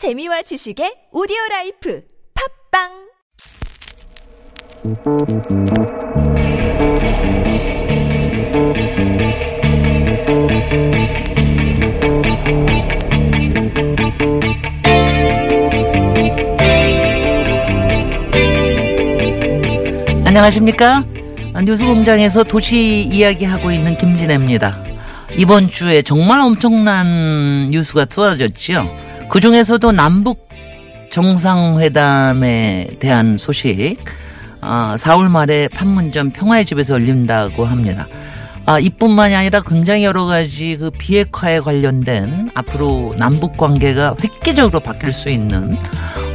재미와 지식의 오디오 라이프 팟빵 안녕하십니까? 뉴스 공장에서 도시 이야기하고 있는 김진애입니다. 이번 주에 정말 엄청난 뉴스가 쏟아졌지요. 그 중에서도 남북 정상회담에 대한 소식, 아, 4월 말에 판문점 평화의 집에서 열린다고 합니다. 아, 이뿐만이 아니라 굉장히 여러 가지 그 비핵화에 관련된 앞으로 남북 관계가 획기적으로 바뀔 수 있는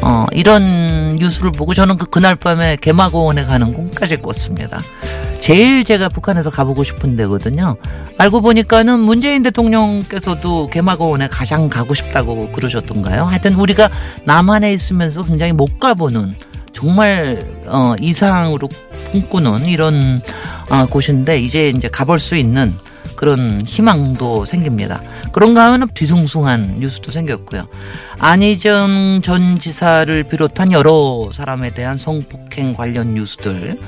어, 이런 뉴스를 보고 저는 그 그날 밤에 개마고원에 가는 꿈까지 꿨습니다. 제일 제가 북한에서 가보고 싶은 데거든요. 알고 보니까는 문재인 대통령께서도 개마고원에 가장 가고 싶다고 그러셨던가요? 하여튼 우리가 남한에 있으면서 굉장히 못 가보는 정말 어, 이상으로 꿈꾸는 이런 어, 곳인데 이제 이제 가볼 수 있는 그런 희망도 생깁니다. 그런가 하면 뒤숭숭한 뉴스도 생겼고요. 안희정 전 지사를 비롯한 여러 사람에 대한 성폭행 관련 뉴스들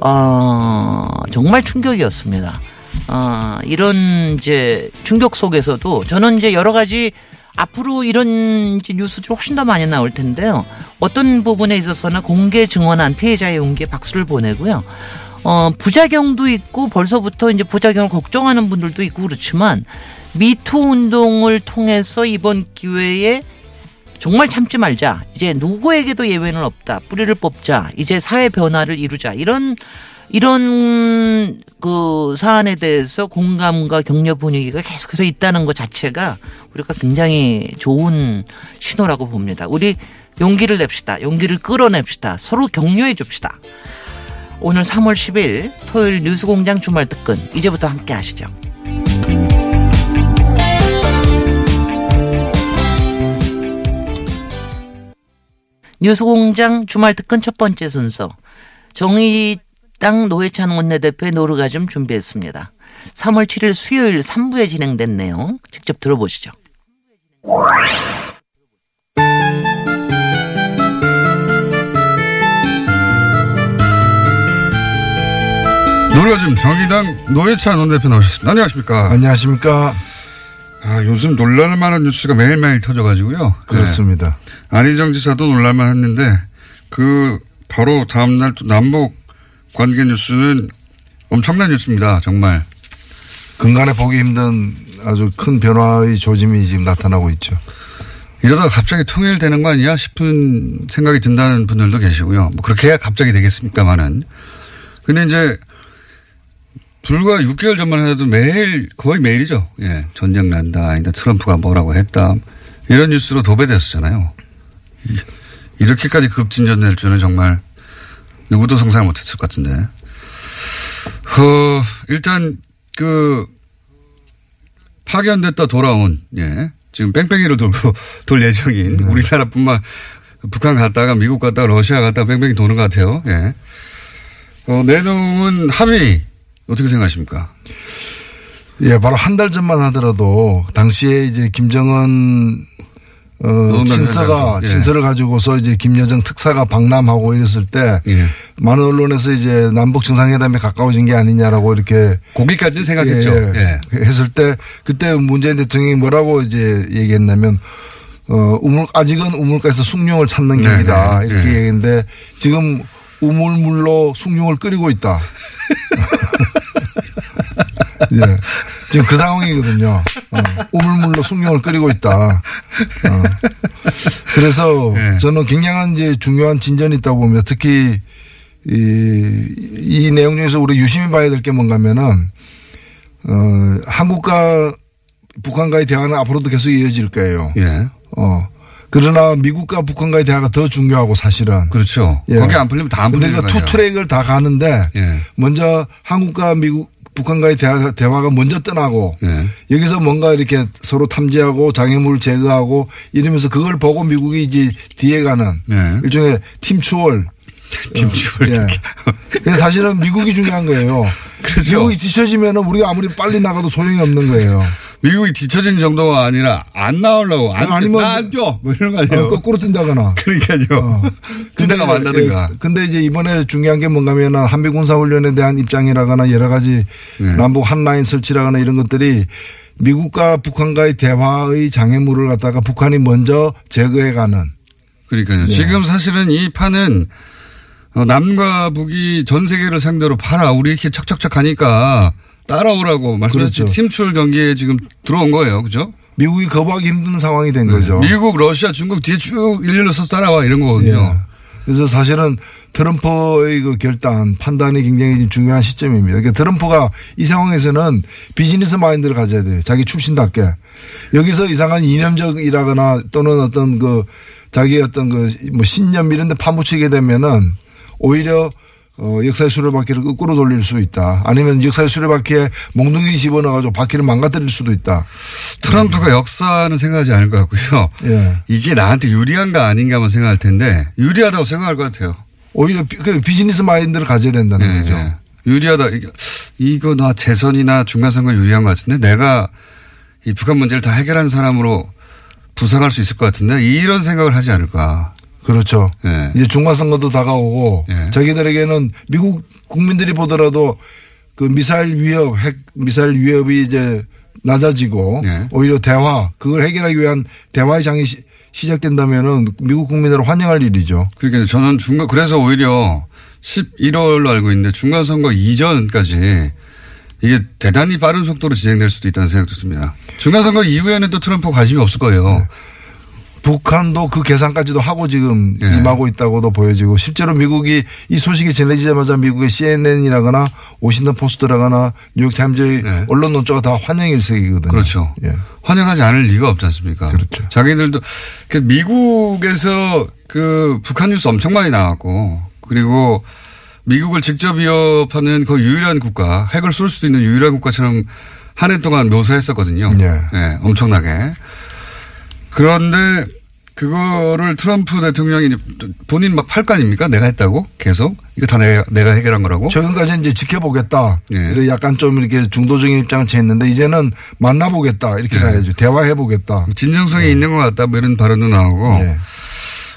어, 정말 충격이었습니다. 어, 이런 이제 충격 속에서도 저는 이제 여러 가지 앞으로 이런 뉴스들이 훨씬 더 많이 나올 텐데요. 어떤 부분에 있어서나 공개 증언한 피해자의 용기에 박수를 보내고요. 어, 부작용도 있고 벌써부터 이제 부작용을 걱정하는 분들도 있고 그렇지만 미투 운동을 통해서 이번 기회에 정말 참지 말자. 이제 누구에게도 예외는 없다. 뿌리를 뽑자. 이제 사회 변화를 이루자. 이런 이런 그 사안에 대해서 공감과 격려 분위기가 계속해서 있다는 것 자체가 우리가 굉장히 좋은 신호라고 봅니다. 우리 용기를 냅시다. 용기를 끌어냅시다. 서로 격려해 줍시다. 오늘 3월 10일 토요일 뉴스공장 주말 특근 이제부터 함께 하시죠. 뉴스공장 주말 특근 첫 번째 순서 정의 당 노회찬 원내대표의 노르가즘 준비했습니다. 3월 7일 수요일 3부에 진행된 내용 직접 들어보시죠. 노려즘 정의당 노회찬 원내대표 나오셨습니다. 안녕하십니까. 안녕하십니까. 아, 요즘 놀랄 만한 뉴스가 매일매일 터져가지고요. 그렇습니다. 네. 안희정 지사도 놀랄만 했는데 그 바로 다음날 또 남북 관계 뉴스는 엄청난 뉴스입니다. 정말. 근간에 보기 힘든 아주 큰 변화의 조짐이 지금 나타나고 있죠. 이러다가 갑자기 통일되는 거 아니야 싶은 생각이 든다는 분들도 계시고요. 뭐 그렇게 해야 갑자기 되겠습니까만은. 근데 이제 불과 6개월 전만 해도 매일 거의 매일이죠. 예, 전쟁 난다. 아니다. 트럼프가 뭐라고 했다. 이런 뉴스로 도배됐었잖아요. 이렇게까지 급진전될 줄은 정말 누구도 상상 못했을 것 같은데. 어, 일단 그 파견됐다 돌아온 예 지금 뺑뺑이로 돌고 돌 예정인 네. 우리나라뿐만 북한 갔다가 미국 갔다가 러시아 갔다가 뺑뺑이 도는 것 같아요. 예. 어, 내놓은 합의 어떻게 생각하십니까? 예, 바로 한 달 전만 하더라도 당시에 이제 김정은 어, 친서가 예. 친서를 가지고서 이제 김여정 특사가 방남하고 이랬을 때 예. 많은 언론에서 이제 남북 정상회담에 가까워진 게 아니냐라고 이렇게 거기까지는 생각했죠. 예. 예. 했을 때 그때 문재인 대통령이 뭐라고 이제 얘기했냐면 어 우물 아직은 우물가에서 숭늉을 찾는 네, 길이다 네, 이렇게 네. 얘기했는데 지금 우물물로 숭늉을 끓이고 있다. 예. 지금 그 상황이거든요. 어. 우물물로 숭늉을 끓이고 있다. 어. 그래서 네. 저는 굉장한 이제 중요한 진전이 있다고 봅니다. 특히 이, 이 내용 중에서 우리 유심히 봐야 될 게 뭔가면은 어, 한국과 북한과의 대화는 앞으로도 계속 이어질 거예요. 예. 어. 그러나 미국과 북한과의 대화가 더 중요하고 사실은. 그렇죠. 예. 거기 안 풀리면 다 안 풀리는 거예요. two track을 다 가는데 예. 먼저 한국과 미국 북한과의 대화, 대화가 먼저 떠나고 네. 여기서 뭔가 이렇게 서로 탐지하고 장애물 제거하고 이러면서 그걸 보고 미국이 이제 뒤에 가는 네. 일종의 팀추월 팀추월. 어, 예. 사실은 미국이 중요한 거예요. 그렇죠. 미국이 뒤처지면 우리가 아무리 빨리 나가도 소용이 없는 거예요. 미국이 뒤처진 정도가 아니라 안 나오려고 안, 아니면 나안 뛰어 뭐 이런 거 아니에요. 어, 거꾸로 뛴다거나. 그러니까요. 어. 뛰다가 근데, 만나든가. 예, 근데 이제 이번에 중요한 게 뭔가면은 한미 군사 훈련에 대한 입장이라거나 여러 가지 네. 남북 한라인 설치라거나 이런 것들이 미국과 북한과의 대화의 장애물을 갖다가 북한이 먼저 제거해가는 그러니까요. 지금 사실은 이 판은 어, 남과 북이 전 세계를 상대로 봐라. 우리 이렇게 척척척 하니까 따라오라고 말씀하신 그렇죠. 팀출 경기에 지금 들어온 거예요. 그죠? 미국이 거부하기 힘든 상황이 된 거죠. 네. 미국, 러시아, 중국 뒤에 쭉 일렬로 서서 따라와 이런 거거든요. 예. 그래서 사실은 트럼프의 그 결단, 판단이 굉장히 중요한 시점입니다. 그러니까 트럼프가 이 상황에서는 비즈니스 마인드를 가져야 돼요. 자기 출신답게. 여기서 이상한 이념적이라거나 또는 어떤 그 자기 어떤 그 뭐 신념 이런 데 파묻히게 되면은 오히려 어, 역사의 수레바퀴를 거꾸로 돌릴 수 있다. 아니면 역사의 수레바퀴에 몽둥이 집어넣어가지고 바퀴를 망가뜨릴 수도 있다. 트럼프가 역사는 생각하지 않을 것 같고요. 예. 이게 나한테 유리한가 아닌가만 생각할 텐데 유리하다고 생각할 것 같아요. 오히려 비, 그 비즈니스 마인드를 가져야 된다는 예, 거죠. 예. 유리하다. 이거, 이거 나 재선이나 중간선거 유리한 것 같은데 내가 이 북한 문제를 다 해결한 사람으로 부상할 수 있을 것 같은데 이런 생각을 하지 않을까. 그렇죠. 예. 이제 중간선거도 다가오고 예. 자기들에게는 미국 국민들이 보더라도 그 미사일 위협, 핵 미사일 위협이 이제 낮아지고 예. 오히려 대화 그걸 해결하기 위한 대화의 장이 시, 시작된다면은 미국 국민들은 환영할 일이죠. 그러니까 저는 중간 그래서 오히려 11월로 알고 있는데 중간 선거 이전까지 이게 대단히 빠른 속도로 진행될 수도 있다는 생각도 듭니다. 중간 선거 이후에는 또 트럼프 관심이 없을 거예요. 북한도 그 계산까지도 하고 지금 예. 임하고 있다고도 보여지고 실제로 미국이 이 소식이 전해지자마자 미국의 CNN이라거나 워싱턴 포스트라거나 뉴욕 타임즈의 네. 언론 논조가 다 환영 일색이거든요. 그렇죠. 예. 환영하지 않을 리가 없지 않습니까? 그렇죠. 자기들도 그 미국에서 그 북한 뉴스 엄청 많이 나왔고 그리고 미국을 직접 위협하는 그 유일한 국가, 핵을 쏠 수도 있는 유일한 국가처럼 한 해 동안 묘사했었거든요. 예. 네, 엄청나게. 그런데 그거를 트럼프 대통령이 본인 막팔거 아닙니까? 내가 했다고? 계속? 이거 다 내가, 내가 해결한 거라고? 최근까지는 이제 지켜보겠다. 예. 약간 좀 이렇게 중도적인 입장을 취했는데 이제는 만나보겠다. 이렇게 예. 가야죠. 대화해보겠다. 진정성이 있는 것 같다. 뭐 이런 발언도 나오고. 예.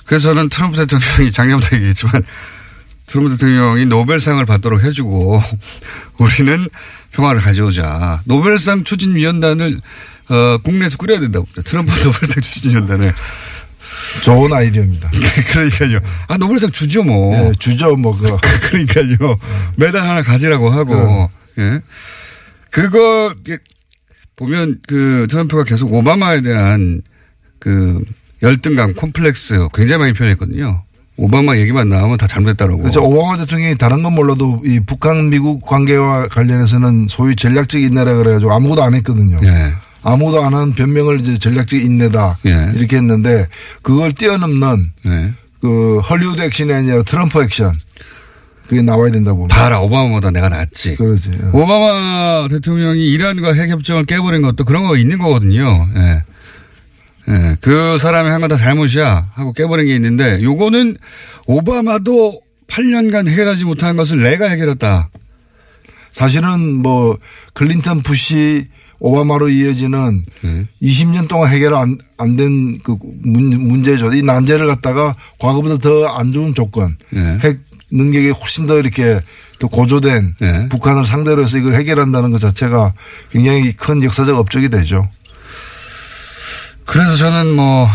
그래서 저는 트럼프 대통령이 작년부터 얘기했지만 트럼프 대통령이 노벨상을 받도록 해주고 우리는 평화를 가져오자. 노벨상 추진위원단을 어, 국내에서 꾸려야 된다고. 트럼프 노벨상 추진위원단을. 좋은 아이디어입니다. 그러니까요. 아, 노벨상 주죠 뭐. 예, 주죠. 뭐, 그. 그러니까요. 메달 하나 가지라고 하고. 예. 그거 보면 그 트럼프가 계속 오바마에 대한 그 열등감, 콤플렉스 굉장히 많이 표현했거든요. 오바마 얘기만 나오면 다 잘못했다라고. 그래서 오바마 대통령이 다른 건 몰라도 이 북한 미국 관계와 관련해서는 소위 전략적 인내라 그래가지고 아무것도 안 했거든요. 예. 아무도 안 한 변명을 이제 전략적 인내다. 예. 이렇게 했는데 그걸 뛰어넘는 네. 그 헐리우드 액션이 아니라 트럼프 액션. 그게 나와야 된다고 봅니다. 봐라, 오바마보다 내가 낫지. 그러지. 예. 오바마 대통령이 이란과 핵협정을 깨버린 것도 그런 거 있는 거거든요. 예. 예. 그 사람이 한건다 잘못이야 하고 깨버린 게 있는데 요거는 오바마도 8년간 해결하지 못한 것을 내가 해결했다. 사실은 뭐 클린턴 부시 오바마로 이어지는 네. 20년 동안 해결 안, 안된 그 문제죠. 이 난제를 갖다가 과거보다 더 안 좋은 조건, 네. 핵 능력이 훨씬 더 이렇게 더 고조된 네. 북한을 상대로 해서 이걸 해결한다는 것 자체가 굉장히 큰 역사적 업적이 되죠. 그래서 저는 뭐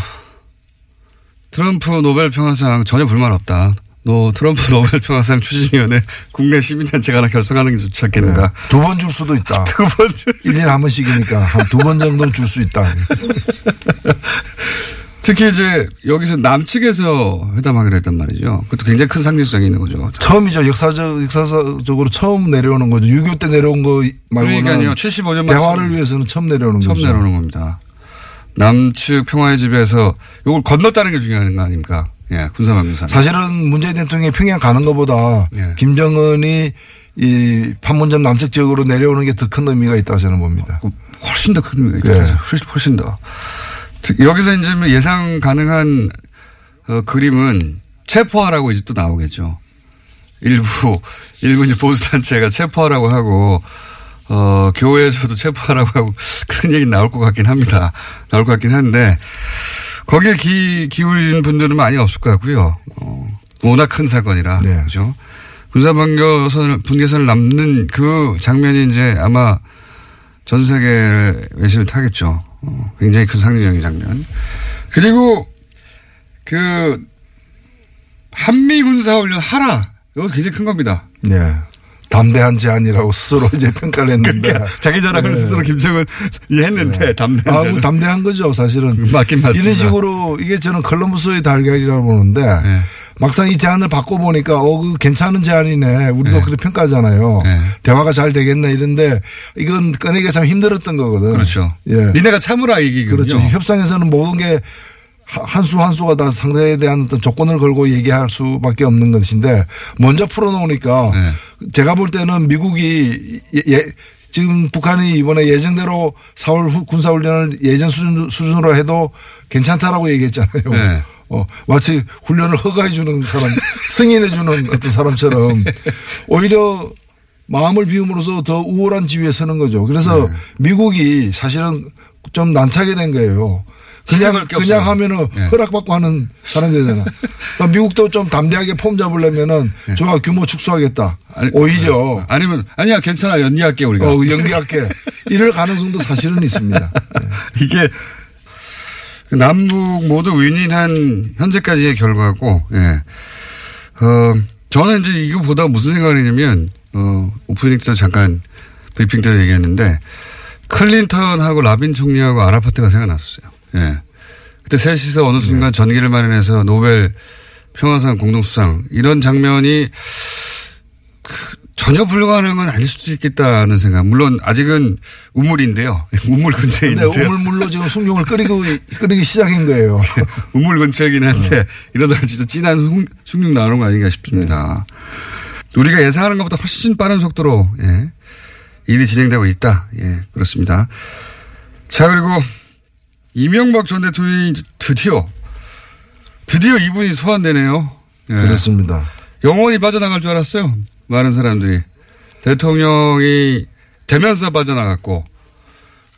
트럼프 노벨 평화상 전혀 불만 없다. 너 트럼프 노벨 평화상 추진위원회 국내 시민단체가 하나 결성하는 게 좋지 않겠는가. 두번 줄 수도 있다. 두 번 줄. 1년에 한 번씩이니까 한 두 번 정도는 줄 수 있다. 특히 이제 여기서 남측에서 회담하기로 했단 말이죠. 그것도 굉장히 큰 상징성이 있는 거죠. 처음이죠. 역사적, 역사적으로 처음 내려오는 거죠. 6.25 때 내려온 거 말고는 그러니까요. 75년 만에 대화를 처음- 위해서는 처음 내려오는 처음 거죠. 내려오는 겁니다. 남측 평화의 집에서 이걸 건넜다는 게 중요한 거 아닙니까? 예, 군사방위산. 사실은 문재인 대통령이 평양 가는 것보다 예. 김정은이 이 판문점 남측 지역으로 내려오는 게 더 큰 의미가 있다고 저는 봅니다. 훨씬 더 큰 의미가 있죠. 네. 훨씬, 더. 특- 여기서 이제 뭐 예상 가능한 어, 그림은 체포하라고 이제 또 나오겠죠. 일부, 일부 이제 보수단체가 체포하라고 하고, 어, 교회에서도 체포하라고 하고 그런 얘기 나올 것 같긴 합니다. 나올 것 같긴 한데 거기에 기, 기울인 분들은 많이 없을 것 같고요. 어, 워낙 큰 사건이라. 네. 그죠? 군사분계선을, 분계선을 남는 그 장면이 이제 아마 전 세계 외신을 타겠죠. 어, 굉장히 큰 상징적인 장면. 그리고 그 한미 군사훈련 하라. 이거 굉장히 큰 겁니다. 네. 담대한 제안이라고 스스로 이제 평가를 했는데. 그러니까 자기 자랑을 네. 스스로 김정은 이 했는데 담대한 아, 뭐. 담대한 거죠, 사실은. 맞긴 맞습니다. 이런 식으로 이게 저는 컬럼버스의 달걀이라고 보는데 네. 막상 이 제안을 바꿔보니까 어, 그 괜찮은 제안이네. 우리도 네. 그렇게 평가하잖아요. 네. 대화가 잘 되겠네 이런데 이건 꺼내기가 참 힘들었던 거거든. 그렇죠. 예. 니네가 참으라 얘기거든요. 그렇죠. 협상에서는 모든 게 한수 한 수가 다 상대에 대한 어떤 조건을 걸고 얘기할 수밖에 없는 것인데 먼저 풀어놓으니까 네. 제가 볼 때는 미국이 예, 예- 지금 북한이 이번에 예정대로 4월 후 군사훈련을 예전 수준, 수준으로 해도 괜찮다라고 얘기했잖아요. 네. 어, 마치 훈련을 허가해 주는 사람, 승인해 주는 어떤 사람처럼 오히려 마음을 비움으로써 더 우월한 지위에 서는 거죠. 그래서 네. 미국이 사실은 좀 난처하게 된 거예요. 그냥 그냥. 하면은 네. 허락받고 하는 사람이 되잖아. 그러니까 미국도 좀 담대하게 폼 잡으려면은 좋아 규모 축소하겠다. 네. 아니, 오히려 아니면 아니야 괜찮아 연기할게 우리가. 어, 연기할게 이럴 가능성도 사실은 있습니다. 이게 남북 모두 윈윈한 현재까지의 결과고, 예. 어, 저는 이제 이거 보다 무슨 생각을 했냐면, 어, 오프닝 때 잠깐 브리핑 때 얘기했는데, 클린턴하고 라빈 총리하고 아라파트가 생각났었어요. 예. 그때 셋이서 어느 순간 전기를 마련해서 노벨 평화상 공동수상, 이런 장면이 그 전혀 불가능한 건 아닐 수도 있겠다는 생각. 물론 아직은 우물인데요. 우물 근처에 근데 있는데요. 우물물로 지금 숭늉을 끓이고 끓이기 시작한 거예요. 우물 근처이긴 한데 이러다가 진짜 진한 숭- 숭늉 나오는 거 아닌가 싶습니다. 우리가 예상하는 것보다 훨씬 빠른 속도로 예, 일이 진행되고 있다. 예, 그렇습니다. 자 그리고 이명박 전 대통령이 드디어 드디어 이분이 소환되네요. 예. 그렇습니다. 영원히 빠져나갈 줄 알았어요. 많은 사람들이. 대통령이 되면서 빠져나갔고,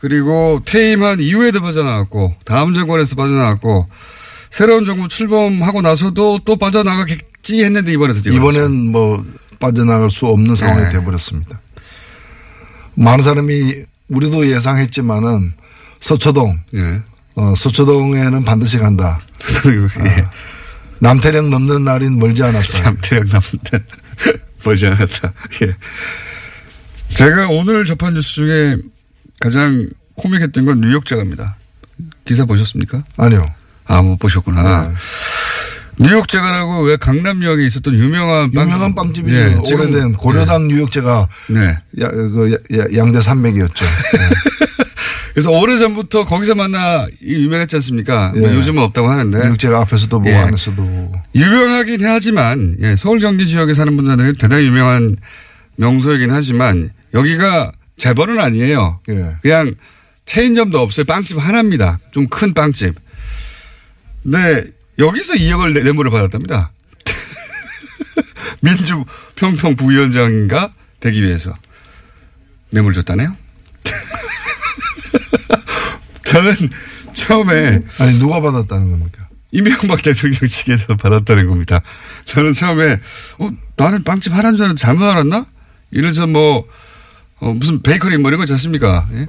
그리고 퇴임한 이후에도 빠져나갔고, 다음 정권에서 빠져나갔고, 새로운 정부 출범하고 나서도 또 빠져나가겠지 했는데 이번에서. 이번엔 뭐 빠져나갈 수 없는 상황이 네. 돼버렸습니다. 많은 사람이 우리도 예상했지만은 서초동, 예. 어, 서초동에는 반드시 간다. 예. 남태령 넘는 날인 멀지 않았다. 남태령 남들 보지 않았다. 예. 제가 오늘 접한 뉴스 중에 가장 코믹했던 건 뉴욕 제가입니다. 기사 보셨습니까? 아니요. 아, 못 보셨구나. 네. 뉴욕 제가라고 왜 강남역에 있었던 유명한 빵. 유명한 빵집이죠. 예, 오래된 고려당 뉴욕 제가 네. 야, 그 야- 야- 양대 산맥이었죠. 그래서 오래전부터 거기서 만나 이 유명했지 않습니까? 뭐 예. 요즘은 없다고 하는데. 뉴욕제가 앞에서도 보고 예. 안에서도. 유명하긴 하지만, 예, 서울 경기 지역에 사는 분들은 대단히 유명한 명소이긴 하지만, 여기가 재벌은 아니에요. 예. 그냥 체인점도 없어요. 빵집 하나입니다. 좀 큰 빵집. 근데 여기서 2억을 내- 뇌물을 받았답니다. 민주 평통 부위원장인가 되기 위해서 뇌물 줬다네요. 저는 처음에 아니 누가 받았다는 겁니까? 이명박 대통령 측에서 받았다는 겁니다. 저는 처음에 어 나는 빵집 하나인 줄 알았는데 잘못 알았나? 이래서 뭐 어, 무슨 베이커리 뭐 이런 거 있지 않습니까? 예?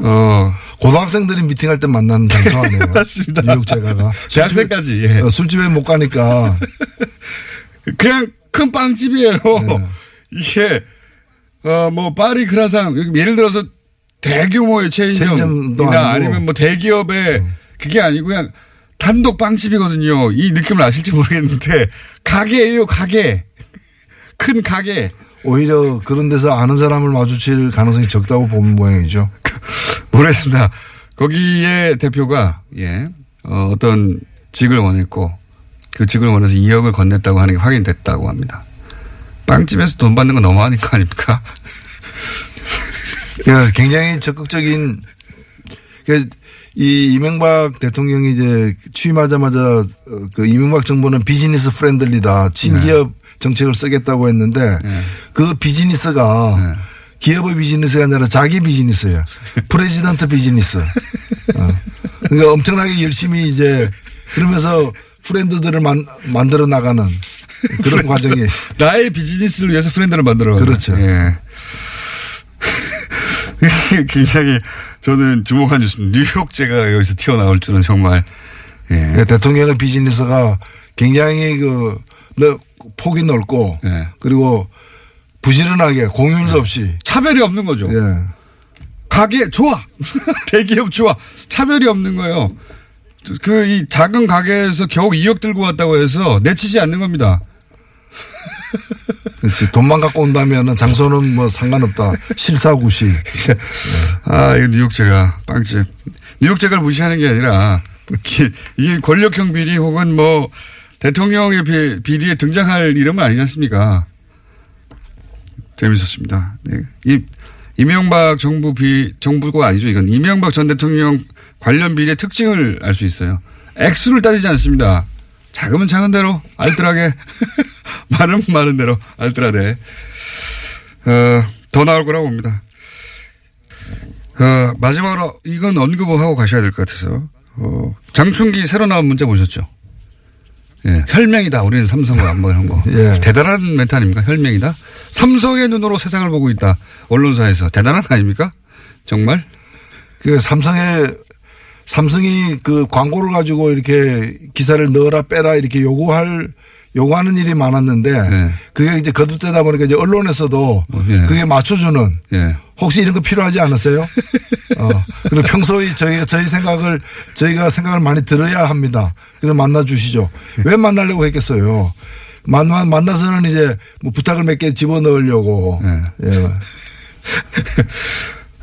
어 고등학생들이 미팅할 때 만나는 장소 아니에요? 맞습니다. 뉴욕 제가가. 대학생까지 예. 어, 술집에 못 가니까 그냥 큰 빵집이에요. 네. 이게 어 뭐 파리 크라상 예를 들어서 대규모의 체인점이나. 아니면 뭐 대기업의 그게 아니고 그냥 단독 빵집이거든요. 이 느낌을 아실지 모르겠는데 가게예요 가게 큰 가게 오히려 그런 데서 아는 사람을 마주칠 가능성이 적다고 보는 모양이죠. 모르겠습니다. 거기에 대표가 예 어, 어떤 직을 원했고 그 직을 원해서 2억을 건넸다고 하는 게 확인됐다고 합니다. 빵집에서 돈 받는 건 너무하는 거 아닙니까? 그러니까 굉장히 적극적인 그러니까 이 이명박 대통령이 이제 취임하자마자 어, 그 이명박 정부는 business friendly다 친기업 정책을 쓰겠다고 했는데 네. 그 비즈니스가 네. 기업의 비즈니스가 아니라 자기 비즈니스예요. president business. 어. 그러니까 엄청나게 열심히 이제 그러면서 friend들을 만, 만들어 나가는 그런 과정이 나의 비즈니스를 위해서 friend를 만들어. 그렇죠. 예. 굉장히 저는 주목한 뉴스입니다. 뉴욕제과 여기서 튀어나올 줄은 정말. 예. 그러니까 대통령의 비즈니스가 굉장히 그 넓- 폭이 넓고 예. 그리고 부지런하게 공휴일도 없이 차별이 없는 거죠. 예. 가게 좋아. 대기업 좋아. 차별이 없는 거예요. 그 이 작은 가게에서 겨우 2억 들고 왔다고 해서 내치지 않는 겁니다. 그렇지 돈만 갖고 온다면은 장소는 뭐 상관없다 실사구시 아, 이거 뉴욕제가 빵집. 뉴욕제가 무시하는 게 아니라 기- 이게 권력형 비리 혹은 뭐 대통령의 비, 비리에 등장할 이름은 아니지 않습니까? 재밌었습니다. 네. 이 이명박 정부 비 정부가 아니죠. 이건 이명박 전 대통령 관련 비리의 특징을 알 수 있어요. 액수를 따지지 않습니다. 작으면 작은 대로 알뜰하게 많으면 많은 대로 알뜰하게 어, 더 나올 거라고 봅니다. 어, 마지막으로 이건 언급을 하고 가셔야 될 것 같아서 어, 장충기 새로 나온 문자 보셨죠? 예, 혈맹이다. 우리는 삼성과 한번 한 거. 예. 대단한 멘트 아닙니까? 혈맹이다. 삼성의 눈으로 세상을 보고 있다. 언론사에서 대단한 거 아닙니까? 정말? 그 삼성의 삼성이 그 광고를 가지고 이렇게 기사를 넣어라 빼라 이렇게 요구할 요구하는 일이 많았는데 네. 그게 이제 거듭되다 보니까 이제 언론에서도 어, 예. 그게 맞춰주는 예. 혹시 이런 거 필요하지 않으세요? 어. 그리고 평소에 저희가 저희 생각을 저희가 생각을 많이 들어야 합니다. 그래 만나 주시죠. 왜 만나려고 했겠어요? 만나 만나서는 이제 뭐 부탁을 몇 개 집어 넣으려고. 네. 예.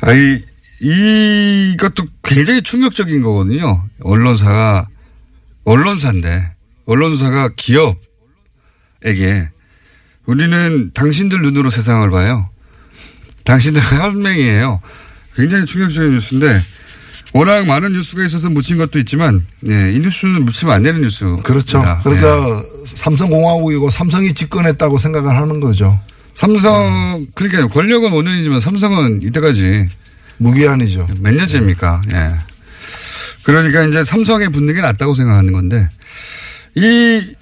아이, 이것도 굉장히 충격적인 거거든요. 언론사가, 언론사인데, 언론사가 기업 에게 우리는 당신들 눈으로 세상을 봐요. 당신들 혈맹이에요. 굉장히 충격적인 뉴스인데, 워낙 많은 뉴스가 있어서 묻힌 것도 있지만, 예, 이 뉴스는 묻히면 안 되는 뉴스. 그렇죠. 그러니까 삼성공화국이고 삼성이 집권했다고 생각을 하는 거죠. 삼성, 그러니까 권력은 5년이지만 삼성은 이때까지 무기한이죠. 몇 년째입니까? 예. 그러니까 이제 삼성에 붙는 게 낫다고 생각하는 건데, 이,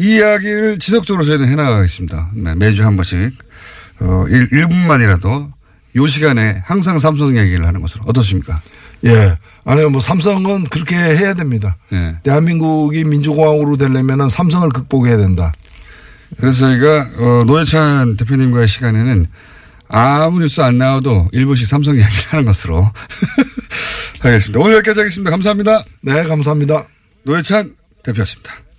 이 이야기를 지속적으로 저희는 해나가겠습니다. 네, 매주 한 번씩, 어, 1, 1분만이라도 요 시간에 항상 삼성 이야기를 하는 것으로 어떻습니까? 예. 아니, 뭐 삼성은 그렇게 해야 됩니다. 예. 대한민국이 민주공화국으로 되려면 삼성을 극복해야 된다. 그래서 저희가, 어, 노회찬 대표님과의 시간에는 아무 뉴스 안 나와도 일부씩 삼성 이야기를 하는 것으로 하겠습니다. 오늘 여기까지 하겠습니다. 감사합니다. 네, 감사합니다. 노회찬 대표였습니다.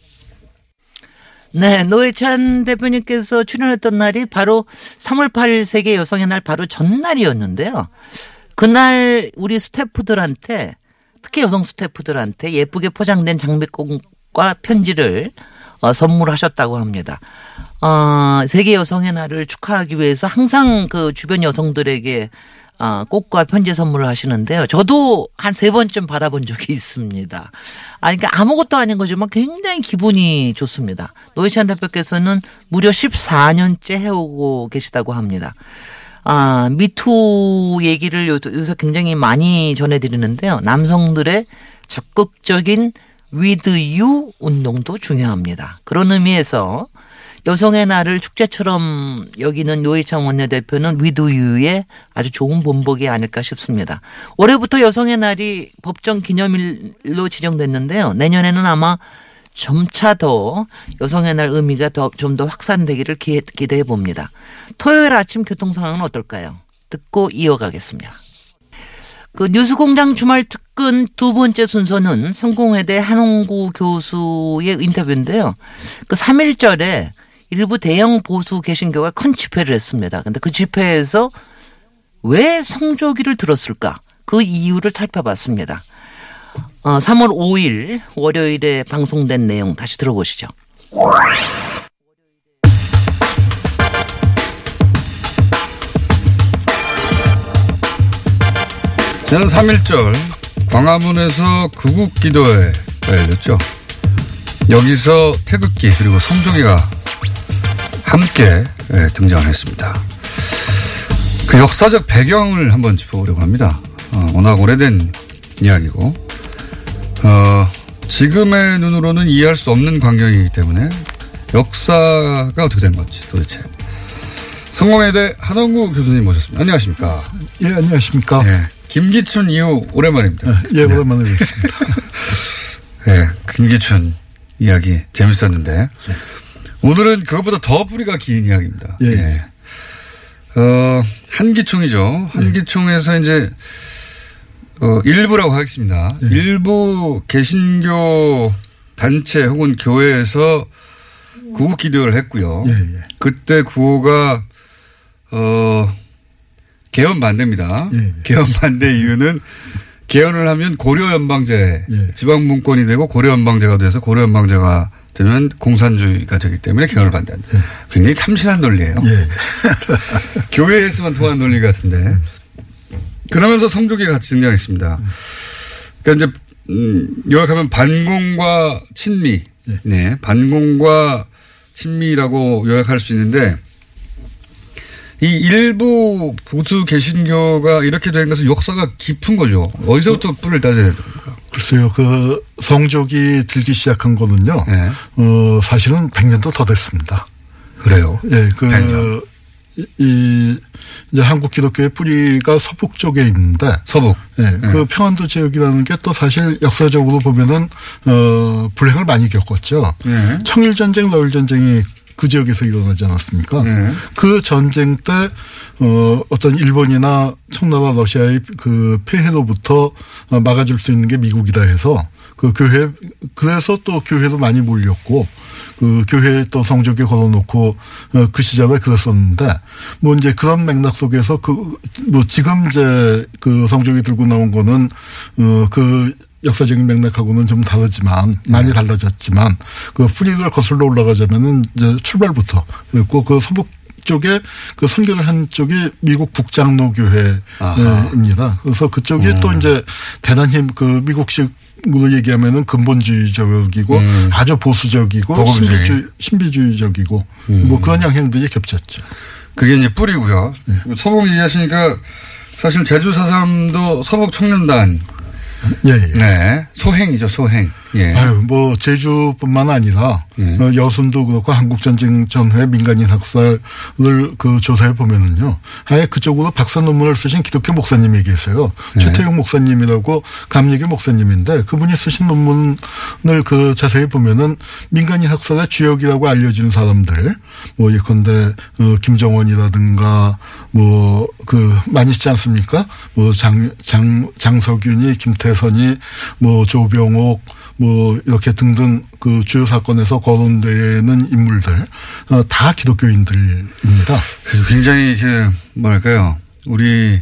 네, 노회찬 대표님께서 출연했던 날이 바로 3월 8일 세계 여성의 날 바로 전날이었는데요. 그날 우리 스태프들한테 특히 여성 스태프들한테 예쁘게 포장된 장미꽃과 편지를 어, 선물하셨다고 합니다. 어, 세계 여성의 날을 축하하기 위해서 항상 그 주변 여성들에게 아, 꽃과 편지 선물을 하시는데요. 저도 한 세 번쯤 받아본 적이 있습니다. 아, 그러니까 아무것도 아닌 거지만 굉장히 기분이 좋습니다. 노회찬 대표께서는 무려 14년째 해오고 계시다고 합니다. 아, 미투 얘기를 요- 요새 굉장히 많이 전해드리는데요. 남성들의 적극적인 you 운동도 중요합니다. 그런 의미에서 여성의 날을 축제처럼 여기는 노회찬 원내대표는 you의 아주 좋은 본보기 아닐까 싶습니다. 올해부터 여성의 날이 법정 기념일로 지정됐는데요. 내년에는 아마 점차 더 여성의 날 의미가 더좀더 확산되기를 기, 기대해 봅니다. 토요일 아침 교통 상황은 어떨까요? 듣고 이어가겠습니다. 그 뉴스공장 주말 특근 두 번째 순서는 성공회대 한홍구 교수의 인터뷰인데요. 그 3일절에 일부 대형 보수 개신교가 큰 집회를 했습니다. 근데 그 집회에서 왜 성조기를 들었을까? 그 이유를 살펴봤습니다. 어, 3월 5일 월요일에 방송된 내용 다시 들어보시죠. 지난 3일절 광화문에서 구국 기도회가 열렸죠. 여기서 태극기 그리고 성조기가 함께 예, 등장을 했습니다. 그 역사적 배경을 한번 짚어보려고 합니다. 어, 워낙 오래된 이야기고, 어, 지금의 눈으로는 이해할 수 없는 광경이기 때문에 역사가 어떻게 된 건지 도대체. 성공회대 한원구 교수님 모셨습니다. 안녕하십니까. 예, 안녕하십니까. 예. 김기춘 이후 오랜만입니다. 예, 오랜만에 뵙습니다. 예, 김기춘 이야기 재밌었는데 오늘은 그것보다 더 뿌리가 긴 이야기입니다. 예. 예. 어, 한기총이죠. 한기총에서 이제 어, 일부라고 하겠습니다. 예. 일부 개신교 단체 혹은 교회에서 구호 기도를 했고요. 예, 예. 그때 구호가 어 개헌 반대입니다. 예, 예. 개헌 반대 이유는 개헌을 하면 고려 연방제 예. 지방 분권이 되고 고려 연방제가 돼서 고려 연방제가 되면 공산주의가 되기 때문에 개헌을 반대한다. 굉장히 참신한 논리예요. 예, 예. 교회에서만 통하는 논리 같은데. 그러면서 성족이 같이 등장했습니다. 그러니까 이제 음, 요약하면 반공과 친미, 네, 반공과 친미라고 요약할 수 있는데 이 일부 보수 개신교가 이렇게 된 것은 역사가 깊은 거죠. 어디서부터 뿔을 따져야 됩니까? 글쎄요, 그 성족이 들기 시작한 거는요, 네. 어, 사실은 100년도 더 됐습니다. 그래요. 예, 그, 100년. 이, 이, 이제 한국 기독교의 뿌리가 서북 쪽에 있는데, 서북. 예, 그 평안도 지역이라는 게 또 사실 역사적으로 보면은, 어, 불행을 많이 겪었죠. 네. 청일 전쟁, 러일전쟁이 그 지역에서 일어나지 않았습니까? 네. 그 전쟁 때, 어, 어떤 일본이나 청나라 러시아의 그 폐해로부터 어, 막아줄 수 있는 게 미국이다 해서 그 교회, 그래서 또 교회도 많이 몰렸고 그 교회에 또 성적에 걸어놓고 어, 그 시절에 그랬었는데 뭐 이제 그런 맥락 속에서 그 뭐 지금 이제 그 성적이 들고 나온 거는 어 그 역사적인 맥락하고는 좀 다르지만 많이 달라졌지만 그 뿌리를 거슬러 올라가자면은 이제 출발부터 그랬고 그 서북 쪽에 그 선교를 한 쪽이 미국 북장로교회입니다. 그래서 그쪽이 또 이제 대단히 그 미국식 으로 얘기하면은 근본주의적이고 아주 보수적이고 복음주의. 신비주의, 신비주의 적이고 뭐 그런 영향들이 겹쳤죠. 그게 이제 뿌리고요. 서북 얘기하시니까 사실 제주 사삼도 서북 청년단 예, 예. 네 소행이죠 소행. 예. 아유, 뭐, 제주뿐만 아니라, 예. 어, 여순도 그렇고 한국전쟁 전후에 민간인 학살을 그 조사해 보면은요, 아예 그쪽으로 박사 논문을 쓰신 기독교 목사님이 계세요. 네. 최태용 목사님이라고 감리교 목사님인데 그분이 쓰신 논문을 그 자세히 보면은 민간인 학살의 주역이라고 알려진 사람들, 뭐 예컨대, 어, 김정원이라든가 뭐, 그, 많이 있지 않습니까? 뭐, 장, 장, 장석윤이, 김태선이, 뭐, 조병옥, 뭐 이렇게 등등 그 주요 사건에서 거론되는 인물들 어, 다 기독교인들입니다. 굉장히 그 뭐랄까요 우리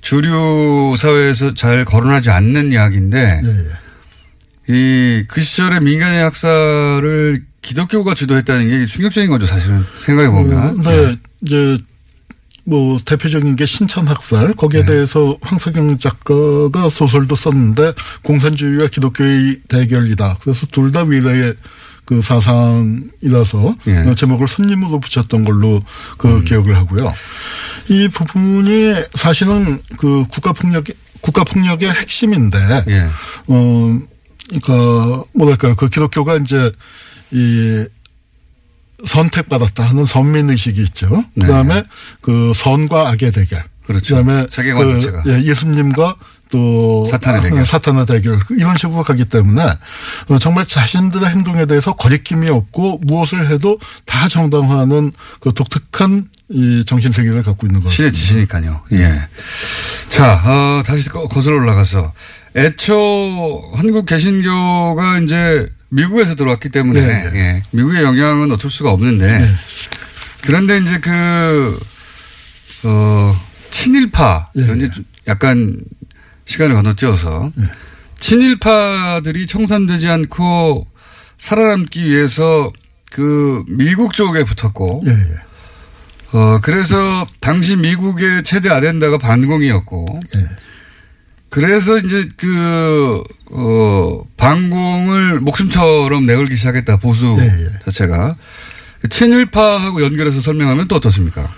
주류 사회에서 잘 거론하지 않는 이야기인데 예, 예. 이그 시절에 민간인 학살을 기독교가 주도했다는 게 충격적인 거죠 사실은 생각해 보면. 네, 이제 뭐 대표적인 게 신천학살 거기에 네. 대해서 황석영 작가가 소설도 썼는데 공산주의와 기독교의 대결이다. 그래서 둘 다 위대의 그 사상이라서 예. 어, 제목을 손님으로 붙였던 걸로 그 음. 기억을 하고요. 이 부분이 사실은 그 국가폭력 국가폭력의 핵심인데 예. 어, 그러니까 뭐랄까요. 그 기독교가 이제 이 선택받았다 하는 선민 의식이 있죠. 네. 그다음에 그 선과 악의 대결. 그렇죠. 그다음에 세계관 그 자체가. 예, 예수님과 또 사탄의 대결. 사탄의 대결 이런 식으로 가기 때문에 어, 정말 자신들의 행동에 대해서 거리낌이 없고 무엇을 해도 다 정당화하는 그 독특한 이 정신 세계를 갖고 있는 것 신의 같습니다. 지시니까요. 예. 자, 어, 다시 거- 거슬러 올라가서 애초 한국 개신교가 이제 미국에서 들어왔기 때문에 네, 네. 예, 미국의 영향은 어쩔 수가 없는데 그런데 이제 그 어, 친일파 예, 이제 좀 약간 시간을 건너뛰어서 친일파들이 청산되지 않고 살아남기 위해서 그 미국 쪽에 붙었고. 어, 그래서 당시 미국의 최대 아젠다가 반공이었고, 예. 그래서 이제 그, 어, 반공을 목숨처럼 내걸기 시작했다, 보수 예, 예. 자체가. 친일파하고 연결해서 설명하면 또 어떻습니까?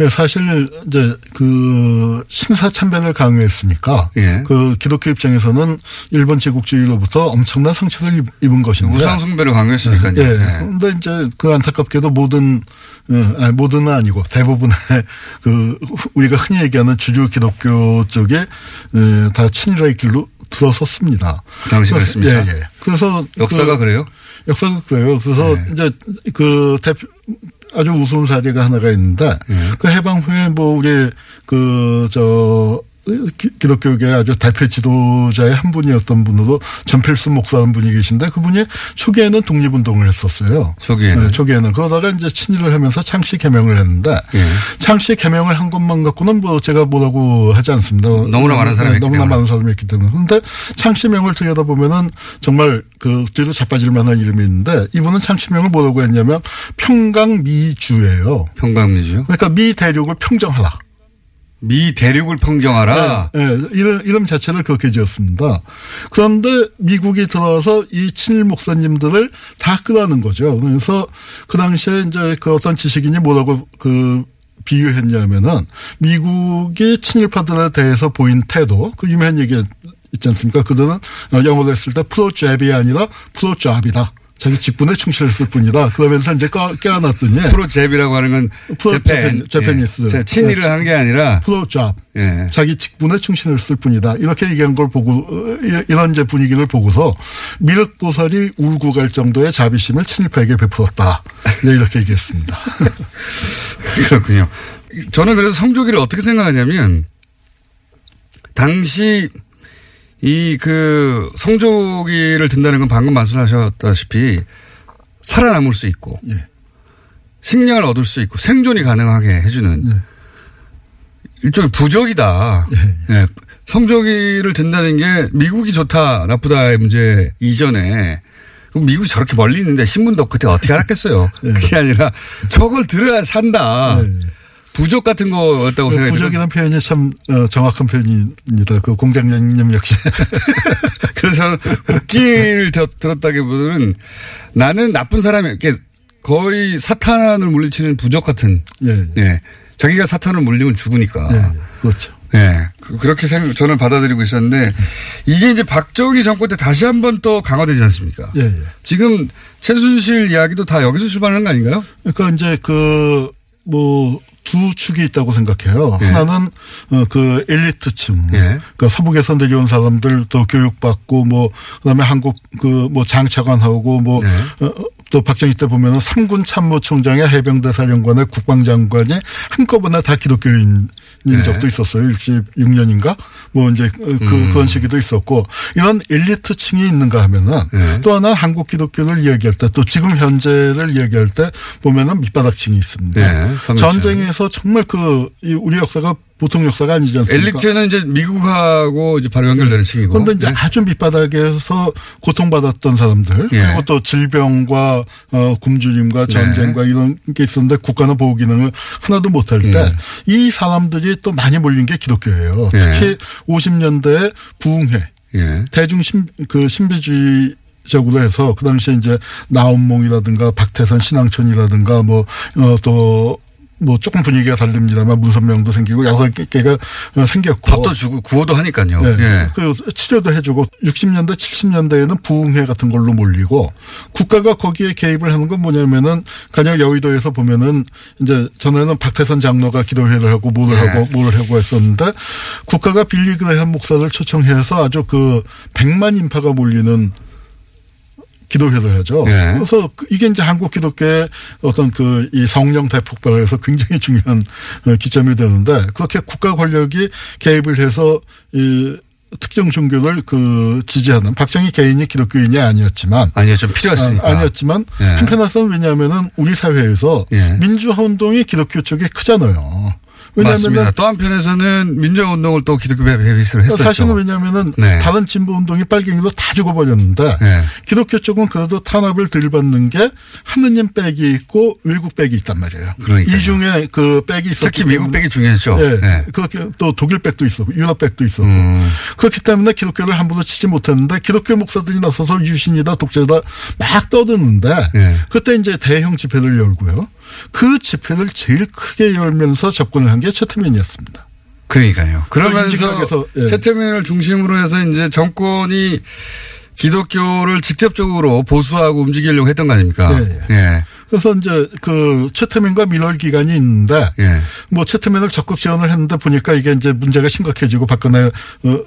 예, 사실 이제 그 신사 참배를 강요했으니까 예. 그 기독교 입장에서는 일본 제국주의로부터 엄청난 상처를 입- 입은 것인데 우상 숭배를 강요했으니까요. 예. 네. 근데 이제 그 안타깝게도 모든 어, 아니 모든은 아니고 대부분의 그 우리가 흔히 얘기하는 주류 기독교 쪽에 에, 다 친일의 길로 들어섰습니다. 그 당시 그랬습니까? 예, 예. 그래서 역사가 그- 그래요? 역사가 그래요. 그래서 네. 이제 그 대표 아주 우스운 사례가 하나가 있는데 네. 그 해방 후에 뭐 우리 그 저 기독교계 아주 대표 지도자의 한 분이었던 분으로 전필수 목사라는 분이 계신데 그분이 초기에는 독립운동을 했었어요. 초기에는. 네, 초기에는 그러다가 이제 친일을 하면서 창씨 개명을 했는데 예. 창씨 개명을 한 것만 갖고는 뭐 제가 뭐라고 하지 않습니다. 너무나 많은 사람이 네, 너무나. 많은 사람이 있기 때문에. 그런데 창씨명을 들여다보면은 정말 그 뒤로 자빠질 만한 이름이 있는데 이분은 창씨명을 뭐라고 했냐면 평강미주예요. 평강미주요? 그러니까 미 대륙을 평정하라. 미 대륙을 평정하라. 예, 이름, 이름 자체를 그렇게 지었습니다. 그런데 미국이 들어와서 이 친일 목사님들을 다 끄라는 거죠. 그래서 그 당시에 이제 그 어떤 지식인이 뭐라고 그 비유했냐면은 미국이 친일파들에 대해서 보인 태도, 그 유명한 얘기 있지 않습니까? 그들은 어, 영어로 했을 때 프로잽이 아니라 프로잡이다. 자기 직분에 충실했을 뿐이다. 그러면서 이제 껴, 껴안았더니 프로잽이라고 하는 건 프로- 재팬. 재팬- 재패니스. 예. 친일을 네. 하는 게 아니라 프로잡. 예. 자기 직분에 충실했을 뿐이다. 이렇게 얘기한 걸 보고 어, 이- 이런 이제 분위기를 보고서 미륵보살이 울고 갈 정도의 자비심을 친일파에게 베풀었다. 네, 이렇게 얘기했습니다. 그렇군요. 저는 그래서 성조기를 어떻게 생각하냐면 당시 이 그 성조기를 든다는 건 방금 말씀하셨다시피 살아남을 수 있고 예. 식량을 얻을 수 있고 생존이 가능하게 해주는 예. 일종의 부적이다. 예. 성조기를 든다는 게 미국이 좋다 나쁘다의 문제 이전에 미국이 저렇게 멀리 있는데 신문도 그때 어떻게 알았겠어요. 그게 아니라 저걸 들어야 산다. 예. 부적 같은 거였다고 그 생각해요. 부적이라는 표현이 참 어, 정확한 표현입니다. 그 공장장님 역시. 그래서 국기를 들- 들었다기보다는 나는 나쁜 사람이 이렇게 거의 사탄을 물리치는 부적 같은. 예. 예. 예. 자기가 사탄을 물리면 죽으니까. 예. 그렇죠. 예. 그- 그렇게 생각, 저는 받아들이고 있었는데 이게 이제 박정희 정권 때 다시 한 번 또 강화되지 않습니까? 예, 예. 지금 최순실 이야기도 다 여기서 출발하는 거 아닌가요? 그러니까 이제 그, 뭐, 두 축이 있다고 생각해요. 예. 하나는 어, 그 엘리트층, 예. 그러니까 서북에서 내려온 사람들 또 교육받고 뭐 그다음에 한국 그 뭐 장차관하고 뭐 예. 어, 또 박정희 때 보면은 삼군 참모총장의 해병대 사령관의 국방장관이 한꺼번에 다 기독교인인 네. 적도 있었어요. 66년인가? 뭐 이제 그, 음. 그런 시기도 있었고 이런 엘리트층이 있는가 하면은 네. 또 하나 한국 기독교를 이야기할 때 또 지금 현재를 이야기할 때 보면은 밑바닥층이 있습니다. 네. 전쟁에서 정말 그이 우리 역사가 보통 역사가 아니지 않습니까? 엘리트는 이제 미국하고 이제 바로 연결되는 층이고. 그런데 이제 네. 아주 밑바닥에서 고통받았던 사람들 예. 그리고 또 질병과 어, 굶주림과 네. 전쟁과 이런 게 있었는데 국가는 보호 기능을 하나도 못할 음. 때이 사람들이 또 많이 몰린 게 기독교예요. 예. 특히 50년대 부흥회 예. 대중 신, 그 신비주의 적으로 해서 그 당시에 이제 나온몽이라든가 박태선 신앙촌이라든가 뭐, 어, 또, 뭐 조금 분위기가 다릅니다만 문선명도 생기고 여러 개가 어, 생겼고. 밥도 주고 구호도 하니까요. 네. 예. 그 치료도 해주고 60년대, 70년대에는 부흥회 같은 걸로 몰리고 국가가 거기에 개입을 하는 건 뭐냐면은 가령 여의도에서 보면은 이제 전에는 박태선 장로가 기도회를 하고 뭐를 네. 하고 뭐를 하고 했었는데 국가가 빌리 그레함 목사를 초청해서 아주 그 100만 인파가 몰리는 기도회를 하죠. 네. 그래서 그 이게 이제 한국 기독교의 어떤 그 이 성령 대폭발을 해서 굉장히 중요한 어, 기점이 되는데 그렇게 국가 권력이 개입을 해서 이 특정 종교를 그 지지하는 박정희 개인이 기독교인이 아니었지만 아니요, 좀 필요했으니까. 아, 아니었지만 예. 한편으로서는 왜냐하면은 우리 사회에서 예. 민주화 운동이 기독교 쪽에 크잖아요. 맞습니다. 또 한편에서는 민주운동을 또 기독교 베이스로 했었죠. 사실은 왜냐하면은 네. 다른 진보 운동이 빨갱이로 다 죽어버렸는데 네. 기독교 쪽은 그래도 탄압을 덜 받는 게 하느님 백이 있고 외국 백이 있단 말이에요. 그러니까요. 이 중에 그 백이 있었기 특히 미국 백이 중요했죠. 예. 네. 그렇게 또 독일 백도 있었고 유럽 백도 있었고 음. 그렇기 때문에 기독교를 함부로 치지 못했는데 기독교 목사들이 나서서 유신이다 독재다 막 떠드는데 예. 그때 이제 대형 집회를 열고요. 그 집회를 제일 크게 열면서 접근을 한 게 최태민이었습니다. 그러니까요. 그러면서 예. 최태민을 중심으로 해서 이제 정권이 기독교를 직접적으로 보수하고 움직이려고 했던 거 아닙니까? 예, 예. 그래서 이제 그 최태민과 밀월 기간이 있는데 예. 뭐 최태민을 적극 지원을 했는데 보니까 이게 이제 문제가 심각해지고 박근혜 어,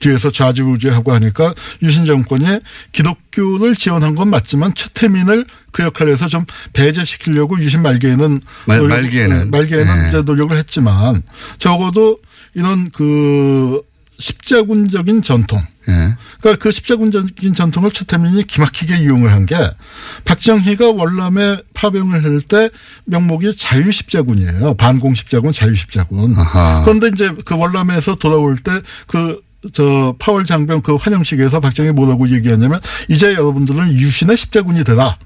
뒤에서 좌지우지하고 하니까 유신 정권이 기독교를 지원한 건 맞지만 최태민을 그 역할에서 좀 배제시키려고 유신 말기에는 말- 노력- 말기에는. 말기에는 네. 이제 노력을 했지만 적어도 이런 그 십자군적인 전통 예. 그러니까 그 십자군적인 전통을 최태민이 기막히게 이용을 한 게 박정희가 월남에 파병을 할 때 명목이 자유십자군이에요. 반공십자군, 자유십자군. 아하. 그런데 이제 그 월남에서 돌아올 때 그 저 파월 장병 그 환영식에서 박정희 뭐라고 얘기하냐면 이제 여러분들은 유신의 십자군이 되라.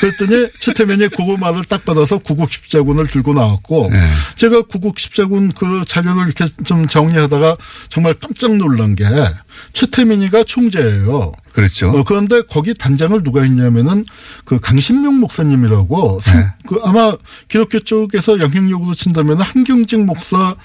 그랬더니 최태민이 그거 말을 딱 받아서 구국 십자군을 들고 나왔고 네. 제가 구국 십자군 그 자료를 이렇게 좀 정리하다가 정말 깜짝 놀란 게 최태민이가 총재예요. 그렇죠. 어, 그런데 거기 단장을 누가 했냐면은 그 강신명 목사님이라고 네. 상- 그 아마 기독교 쪽에서 영향력으로 친다면 한경직 목사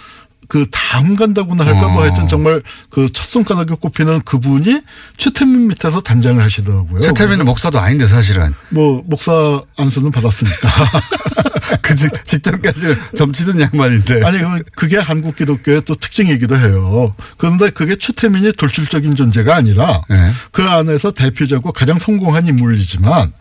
그 다음 간다고나 할까 뭐 어. 하여튼 정말 그 첫 손가락에 꼽히는 그분이 최태민 밑에서 단장을 하시더라고요. 최태민은 목사도 아닌데 사실은. 뭐 목사 안수는 받았습니다. 그 직- 직전까지는 점치던 양반인데. 아니 그- 그게 한국 기독교의 또 특징이기도 해요. 그런데 그게 최태민이 돌출적인 존재가 아니라 네. 그 안에서 대표적으고 가장 성공한 인물이지만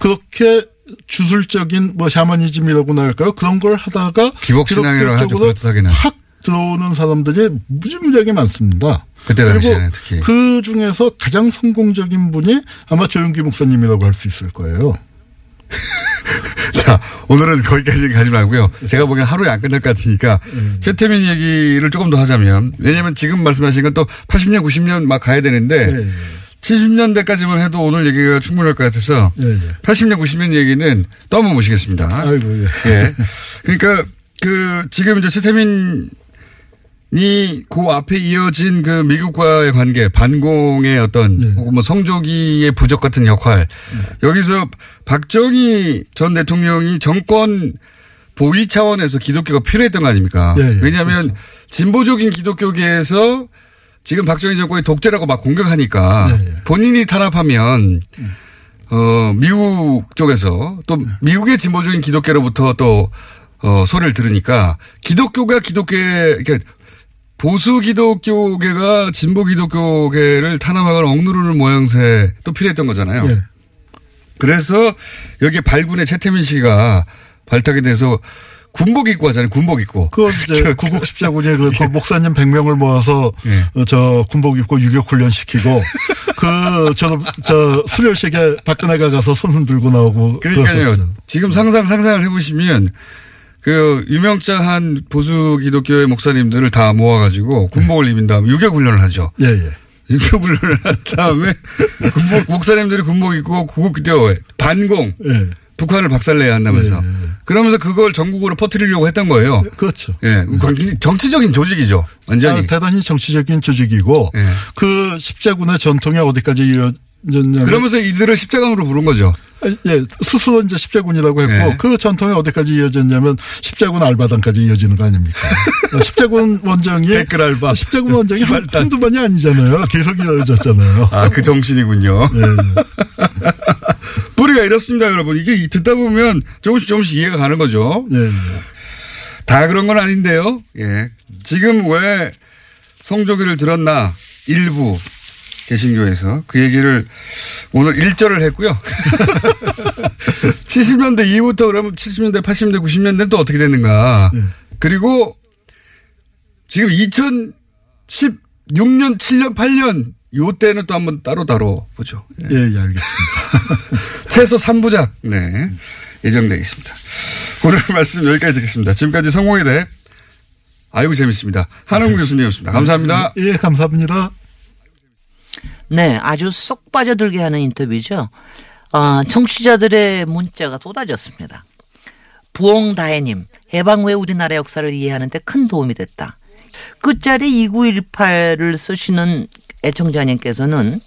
그렇게 주술적인 뭐 샤머니즘이라고나 할까요? 그런 걸 하다가 기복신앙이라고 하죠, 기독교 쪽으로 그렇다기는. 확 들어오는 사람들이 무지무지하게 많습니다. 그때 당시에는 특히. 그 중에서 가장 성공적인 분이 아마 조용기 목사님이라고 할 수 있을 거예요. 자, 오늘은 거기까지 가지 말고요. 제가 보기엔 하루에 안 끝날 것 같으니까 최태민 얘기를 조금 더 하자면 왜냐하면 지금 말씀하신 건 또 80년, 90년 막 가야 되는데 예, 예. 70년대까지만 해도 오늘 얘기가 충분할 것 같아서 예, 예. 80년, 90년 얘기는 또 한번 모시겠습니다. 아이고, 예. 예. 그러니까 그 지금 이제 최태민 이그 앞에 이어진 그 미국과의 관계, 반공의 어떤 예. 혹은 뭐 성조기의 부적 같은 역할 여기서 박정희 전 대통령이 정권 보위 차원에서 기독교가 필요했던 거 아닙니까? 예, 예. 왜냐하면 진보적인 기독교계에서 지금 박정희 정권이 독재라고 막 공격하니까 예, 예. 본인이 탄압하면 어, 미국 쪽에서 또 미국의 진보적인 기독교로부터 또 어, 소리를 들으니까 기독교가 기독교에 그러니까 보수 기독교계가 진보 기독교계를 탄압하거나 억누르는 모양새 또 필요했던 거잖아요. 예. 그래서 여기에 발군의 최태민 씨가 발탁이 돼서 군복 입고 하잖아요. 군복 입고. 그 이제 구국 십자군이 그, 그 목사님 100명을 모아서 예. 어, 저 군복 입고 유격 훈련 시키고 그 저도 저 수료식에 박근혜가 가서 손 들고 나오고 그러니까요. 그랬었죠. 지금 상상 상상을 해 보시면 그 유명장한 보수 기독교의 목사님들을 다 모아가지고 군복을 입은 다음에 유격 훈련을 하죠. 예, 예. 유격 훈련을 한 다음에 군복 목사님들이 군복 입고 구국기도 반공 예. 북한을 박살내야 한다면서 그러면서 그걸 전국으로 퍼뜨리려고 했던 거예요. 그렇죠. 예, 정치적인 조직이죠. 완전히. 아, 대단히 정치적인 조직이고 예. 그 십자군의 전통이 어디까지 이어 졌냐면 그러면서 이들을 십자가으로 부른 거죠. 아, 예, 스스로 이제 십자군이라고 했고 예. 그 전통이 어디까지 이어졌냐면 십자군 알바당까지 이어지는 거 아닙니까? 어, 십자군 원정이 댓글 알바. 십자군 원정이 한-. 한두 번이 아니잖아요. 계속 이어졌잖아요. 아, 그 정신이군요. 예, 예. 뿌리가 이렇습니다, 여러분. 이게 듣다 보면 조금씩 조금씩 이해가 가는 거죠. 예, 예. 다 그런 건 아닌데요. 예. 지금 왜 성조기를 들었나? 일부 개신교에서 그 얘기를 오늘 1절을 했고요. 70년대 이후부터 그러면 70년대, 80년대, 90년대는 또 어떻게 됐는가. 그리고 지금 2016년, 7년, 8년 요 때는 또 한번 따로 다뤄 보죠. 예. 예, 예, 알겠습니다. 최소 3부작, 네. 예정되어 있습니다. 오늘 말씀 여기까지 듣겠습니다. 지금까지 성공에 대해 아이고 재밌습니다. 한홍구 교수님이었습니다. 감사합니다. 예, 감사합니다. 네, 아주 쏙 빠져들게 하는 인터뷰죠. 어, 청취자들의 문자가 쏟아졌습니다. 부엉다해님, 해방 후에 우리나라 역사를 이해하는 데 큰 도움이 됐다. 끝자리 2918을 쓰시는 애청자님께서는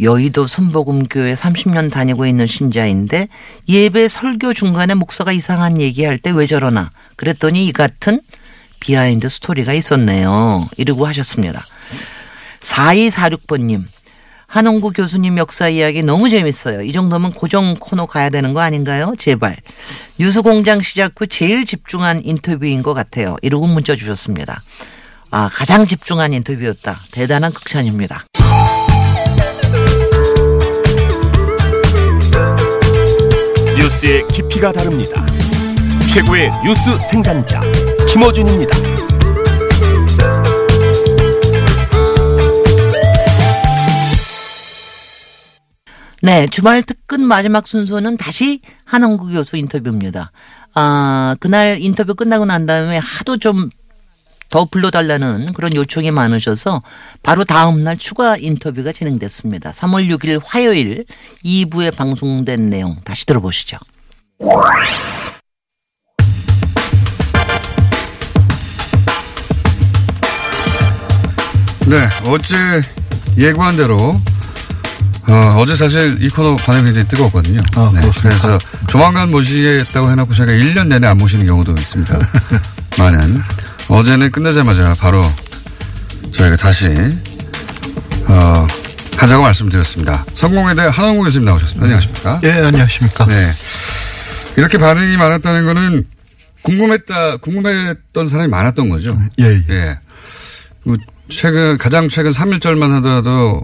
여의도 순복음교회 30년 다니고 있는 신자인데 예배 설교 중간에 목사가 이상한 얘기할 때 왜 저러나 그랬더니 이 같은 behind story가 있었네요. 이러고 하셨습니다. 4246번님. 한홍구 교수님 역사 이야기 너무 재밌어요. 이 정도면 고정 코너 가야 되는 거 아닌가요? 제발. 뉴스공장 시작 후 제일 집중한 인터뷰인 것 같아요. 이러고 문자 주셨습니다. 아, 가장 집중한 인터뷰였다. 대단한 극찬입니다. 뉴스의 깊이가 다릅니다. 최고의 뉴스 생산자 김어준입니다. 네, 주말 특근 마지막 순서는 다시 한홍구 교수 인터뷰입니다. 아, 그날 인터뷰 끝나고 난 다음에 하도 좀 더 불러달라는 그런 요청이 많으셔서 바로 다음 날 추가 인터뷰가 진행됐습니다. 3월 6일 화요일 2부에 방송된 내용 다시 들어보시죠. 네, 어제 예고한 대로 어, 제 사실 이 코너 반응이 굉장히 뜨거웠거든요. 아, 네? 그래서 조만간 모시겠다고 해놓고 제가 1년 내내 안 모시는 경우도 있습니다. 많은. 어제는 끝나자마자 바로 저희가 다시 어, 하자고 말씀드렸습니다. 성공회대 한원구 교수님 나오셨습니다. 안녕하십니까? 예, 안녕하십니까. 네. 이렇게 반응이 많았다는 거는 궁금했다, 궁금했던 사람이 많았던 거죠. 예, 예. 예. 뭐 최근, 가장 최근 3일절만 하더라도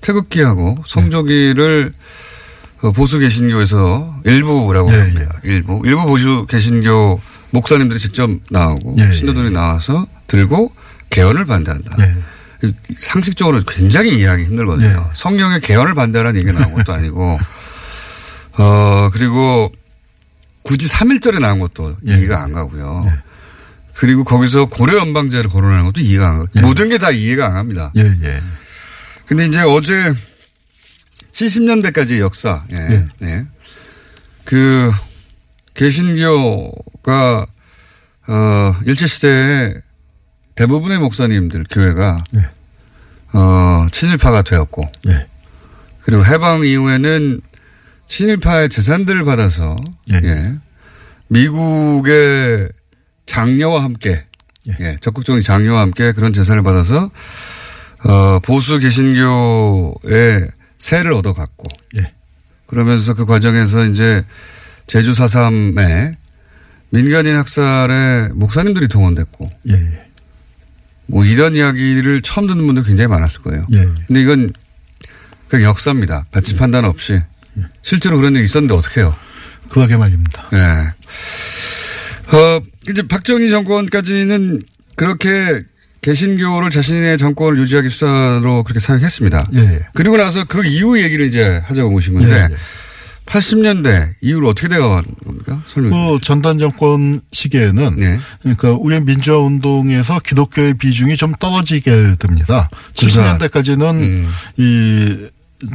태극기하고 성조기를 어, 보수 개신교에서 일부라고 예, 합니다. 일부. 일부 보수 개신교 목사님들이 직접 나오고 예, 신도들이 나와서 들고 개헌을 반대한다. 예. 상식적으로 굉장히 이해하기 힘들거든요. 예. 성경에 개헌을 반대하라는 얘기가 나온 것도 아니고, 어, 그리고 굳이 3일절에 나온 것도 예. 이해가 안 가고요. 그리고 거기서 고려 연방제를 거론하는 것도 이해가 안 가고, 예. 모든 게 다 이해가 안 갑니다. 예, 예. 근데 이제 어제 70년대까지 역사, 예. 예. 예. 그, 개신교가, 어, 일제 시대에 대부분의 목사님들, 교회가, 예. 어, 친일파가 되었고, 예. 그리고 해방 이후에는 친일파의 재산들을 받아서, 예. 예. 미국의 장려와 함께, 예. 예. 적극적인 장려와 함께 그런 재산을 받아서, 어, 보수 개신교의 세를 얻어갔고, 예. 그러면서 그 과정에서 이제 제주 4.3에 민간인 학살에 목사님들이 동원됐고, 예, 예. 뭐 이런 이야기를 처음 듣는 분들 굉장히 많았을 거예요. 예, 예. 근데 이건 그 역사입니다. 배치 판단 없이. 실제로 그런 일이 있었는데 어떻게 해요? 그러게 말입니다. 예. 어, 이제 박정희 정권까지는 그렇게 개신교를 자신의 정권을 유지하기 수단으로 그렇게 사용했습니다. 예, 예. 그리고 나서 그 이후 얘기를 이제 하자고 모신 건데 예, 예. 80년대 이후로 어떻게 되어간 겁니까? 설명 좀. 그 전단 정권 시기에는 네. 그러니까 우리 민주화 운동에서 기독교의 비중이 좀 떨어지게 됩니다. 진짜. 70년대까지는 음. 이,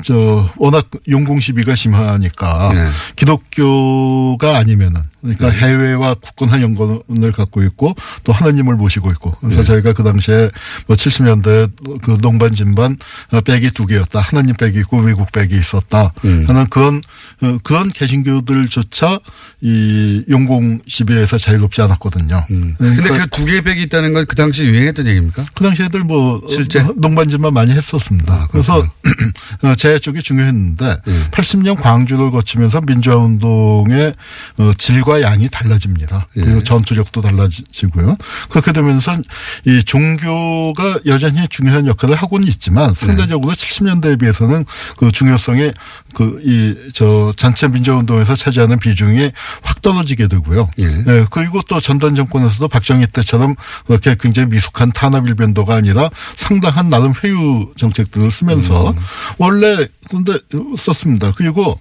저, 워낙 용공 시비가 심하니까 네. 기독교가 아니면은 그러니까 해외와 굳건한 연관을 갖고 있고 또 하나님을 모시고 있고 그래서 네. 저희가 그 당시에 뭐 70년대 그 농반 진반 어, 백이 두 개였다. 하나님 백이 있고 외국 백이 있었다. 음. 하는 그런 어, 그런 개신교들조차 이 용공 시비에서 자유롭지 않았거든요. 음. 근데 그러니까 그두 개의 백이 있다는 건 그 당시 유행했던 얘기입니까? 그 당시 애들 뭐 실제? 어, 농반진만 많이 했었습니다. 아, 그래서 어, 제 쪽이 중요했는데 음. 80년 광주를 거치면서 민주화 운동의 어, 질과 양이 달라집니다. 그리고 예. 전투력도 달라지고요. 그렇게 되면서 이 종교가 여전히 중요한 역할을 하고는 있지만 상대적으로 70년대에 비해서는 그 중요성이 그이 저 전체 민주화 운동에서 차지하는 비중이 확 떨어지게 되고요. 예. 예, 그리고 또 전단 정권에서도 박정희 때처럼 그렇게 굉장히 미숙한 탄압 일변도가 아니라 상당한 나름 회유 정책들을 쓰면서 원래 근데 썼습니다. 그리고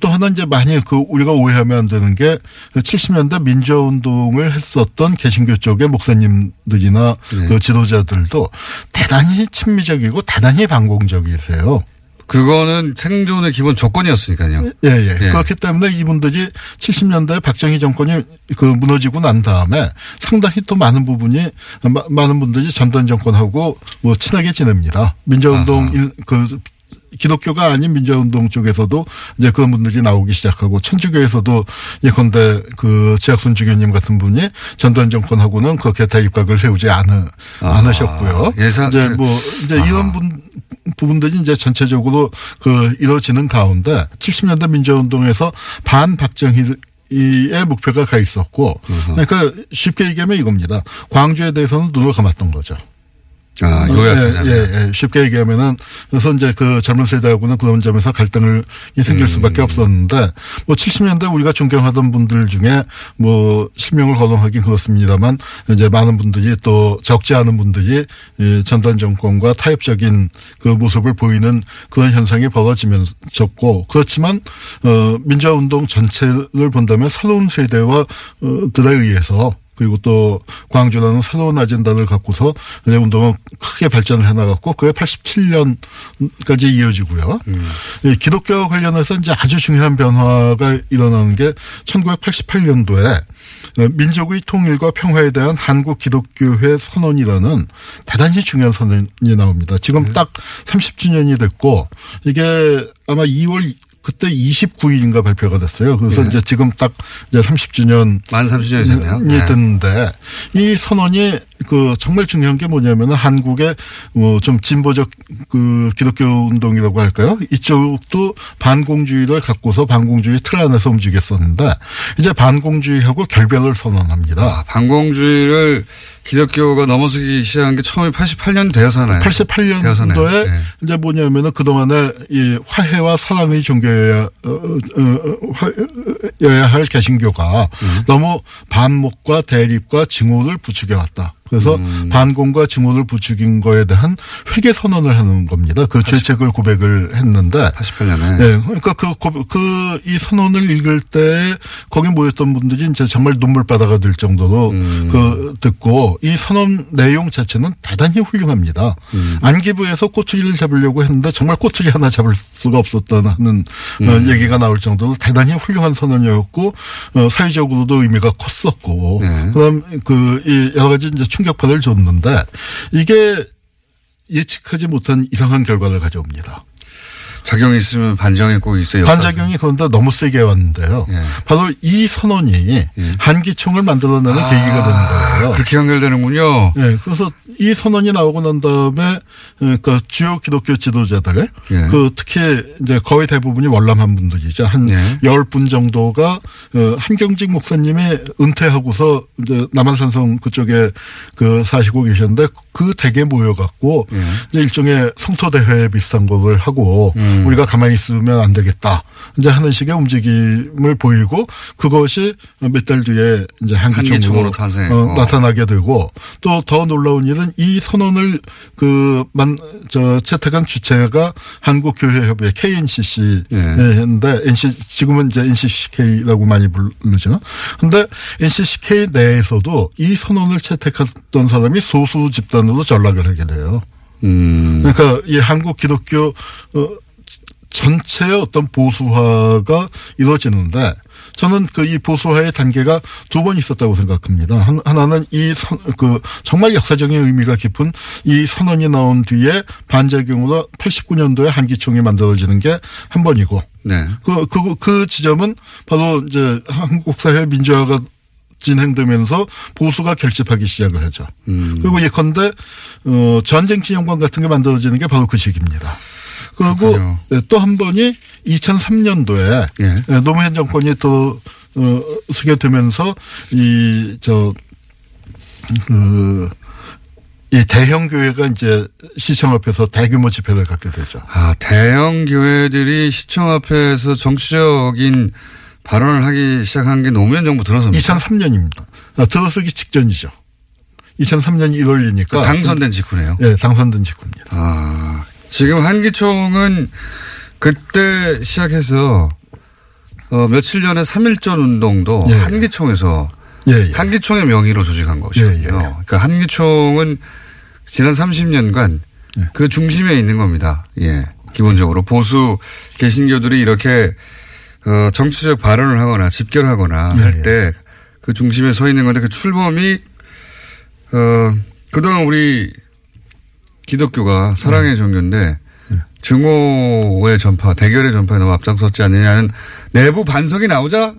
또 하나 이제 많이 그 우리가 오해하면 안 되는 게 70년대 민주화 운동을 했었던 개신교 쪽의 목사님들이나 그 지도자들도 대단히 친미적이고 대단히 반공적이세요. 그거는 생존의 기본 조건이었으니까요. 예, 예. 예. 그렇기 때문에 이분들이 70년대 박정희 정권이 그 무너지고 난 다음에 상당히 또 많은 부분이 마- 많은 분들이 전단 정권하고 뭐 친하게 지냅니다. 일- 그 기독교가 아닌 민주운동 쪽에서도 이제 그런 분들이 나오기 시작하고 천주교에서도 예컨대 그 지학순 주교님 같은 분이 전두환 정권하고는 그렇게 대입각을 세우지 않으, 아, 않으셨고요. 예상- 이제 뭐 이제 이런 분 부분들이 이제 전체적으로 그 이루어지는 가운데 70년대 민주운동에서 반 박정희 이의 목표가 가 있었고, 그러니까 쉽게 얘기하면 이겁니다. 광주에 대해서는 눈을 감았던 거죠. 아, 요약하자면. 예, 예, 예. 쉽게 얘기하면은 그래서 이제 그 젊은 세대하고는 그런 점에서 갈등을 생길 음. 수밖에 없었는데 뭐 70년대 우리가 존경하던 분들 중에 뭐 실명을 거론하긴 그렇습니다만 이제 많은 분들이 또 적지 않은 분들이 이 전단 정권과 타협적인 그 모습을 보이는 그런 현상이 벌어지면서고 그렇지만 어 민주화 운동 전체를 본다면 새로운 세대와 어 들에 의해서 그리고 또 광주라는 새로운 아젠다를 갖고서 운동은 크게 발전을 해나갔고 그게 87년까지 이어지고요. 이 기독교와 관련해서 이제 아주 중요한 변화가 일어나는 게 1988년도에 민족의 통일과 평화에 대한 한국 기독교회 선언이라는 대단히 중요한 선언이 나옵니다. 지금 딱 30주년이 됐고 이게 아마 2월 그때 29일인가 발표가 됐어요. 그래서 이제 지금 딱 이제 30주년 만 30년이 됐네요. 이 됐는데 이 선언이 그 정말 중요한 게 뭐냐면은 한국의 뭐좀 진보적 그 기독교 운동이라고 할까요? 이쪽도 반공주의를 갖고서 반공주의 틀 안에서 움직였었는데 이제 반공주의하고 결별을 선언합니다. 아, 반공주의를 기독교가 넘어서기 시작한 게 처음에 88년 되어서나요? 88년도에 네. 이제 뭐냐면은 그동안에 이 화해와 사랑의 종교여야, 어, 어, 어, 할 개신교가 음. 너무 반목과 대립과 증오를 부추겨왔다. 그래서 음. 반공과 증오를 부추긴 거에 대한 회개 선언을 하는 겁니다. 그 죄책을 고백을 했는데 88년에. 네, 그러니까 그, 그, 이 선언을 읽을 때 거기 모였던 분들이 이제 정말 눈물바다가 될 정도로 음. 그 듣고 이 선언 내용 자체는 대단히 훌륭합니다. 음. 안기부에서 꼬투리를 잡으려고 했는데 정말 꼬투리 하나 잡을 수가 없었다는 음. 어, 얘기가 나올 정도로 대단히 훌륭한 선언이었고 어, 사회적으로도 의미가 컸었고 네. 그다음 그 이 여러 가지 이제 충격파를 줬는데 이게 예측하지 못한 이상한 결과를 가져옵니다. 작용이 있으면 반작용이 꼭 있어요. 반작용이 그런데 너무 세게 왔는데요. 예. 바로 이 선언이 한기총을 만들어내는 계기가 되는 거예요. 그렇게 연결되는군요. 예, 그래서 이 선언이 나오고 난 다음에 그 주요 기독교 지도자들, 예. 그 특히 이제 거의 대부분이 월남한 분들이죠. 한 예. 열분 정도가 어, 한경직 목사님이 은퇴하고서 이제 남한산성 그쪽에 그 사시고 계셨는데 그 댁에 모여갖고 예. 일종의 성토대회 비슷한 것을 하고 음. 우리가 가만히 있으면 안 되겠다. 이제 하는 식의 움직임을 보이고 그것이 몇 달 뒤에 이제 한기총으로 탄생했고. 어, 나타나게 되고 또 더 놀라운 일은 이 선언을 그만 저 채택한 주체가 한국 교회 협회 KNCC인데 예. NC 지금은 이제 NCCK라고 많이 부르죠. 근데 NCCK 내에서도 이 선언을 채택했던 사람이 소수 집단으로 전락을 하게 돼요. 음. 그러니까 이 한국 기독교 어, 전체의 어떤 보수화가 이루어지는데 저는 그 이 보수화의 단계가 두 번 있었다고 생각합니다. 한- 하나는 이 선, 그 정말 역사적인 의미가 깊은 이 선언이 나온 뒤에 반작용으로 89년도에 한기총이 만들어지는 게 한 번이고 네. 그, 그, 그 지점은 바로 이제 한국 사회 민주화가 진행되면서 보수가 결집하기 시작을 하죠. 음. 그리고 예컨대 어, 전쟁 기념관 같은 게 만들어지는 게 바로 그 시기입니다. 그리고 그렇군요. 또한 번이 2003년도에 예. 노무현 정권이 또 어, 서게 되면서 이 저 그, 이 대형 교회가 이제 시청 앞에서 대규모 집회를 갖게 되죠. 아, 대형 교회들이 시청 앞에서 정치적인 발언을 하기 시작한 게 노무현 정부 들어서입니다. 2003년입니다. 아, 들어서기 직전이죠. 2003년 1월이니까. 당선된 직후네요. 예, 당선된 직후입니다. 아, 지금 한기총은 그때 시작해서 어, 며칠 전에 3.1전 운동도 예. 한기총에서 예, 예. 한기총의 명의로 조직한 것이거든요. 예, 예. 그러니까 한기총은 지난 30년간 예. 그 중심에 있는 겁니다. 예. 기본적으로 보수 개신교들이 이렇게 어, 정치적 발언을 하거나 집결하거나 예, 할때 그 중심에 서 있는 건데 그 출범이 어, 그동안 우리 기독교가 사랑의 종교인데 증오의 전파, 대결의 전파에 너무 앞장섰지 않느냐는 내부 반성이 나오자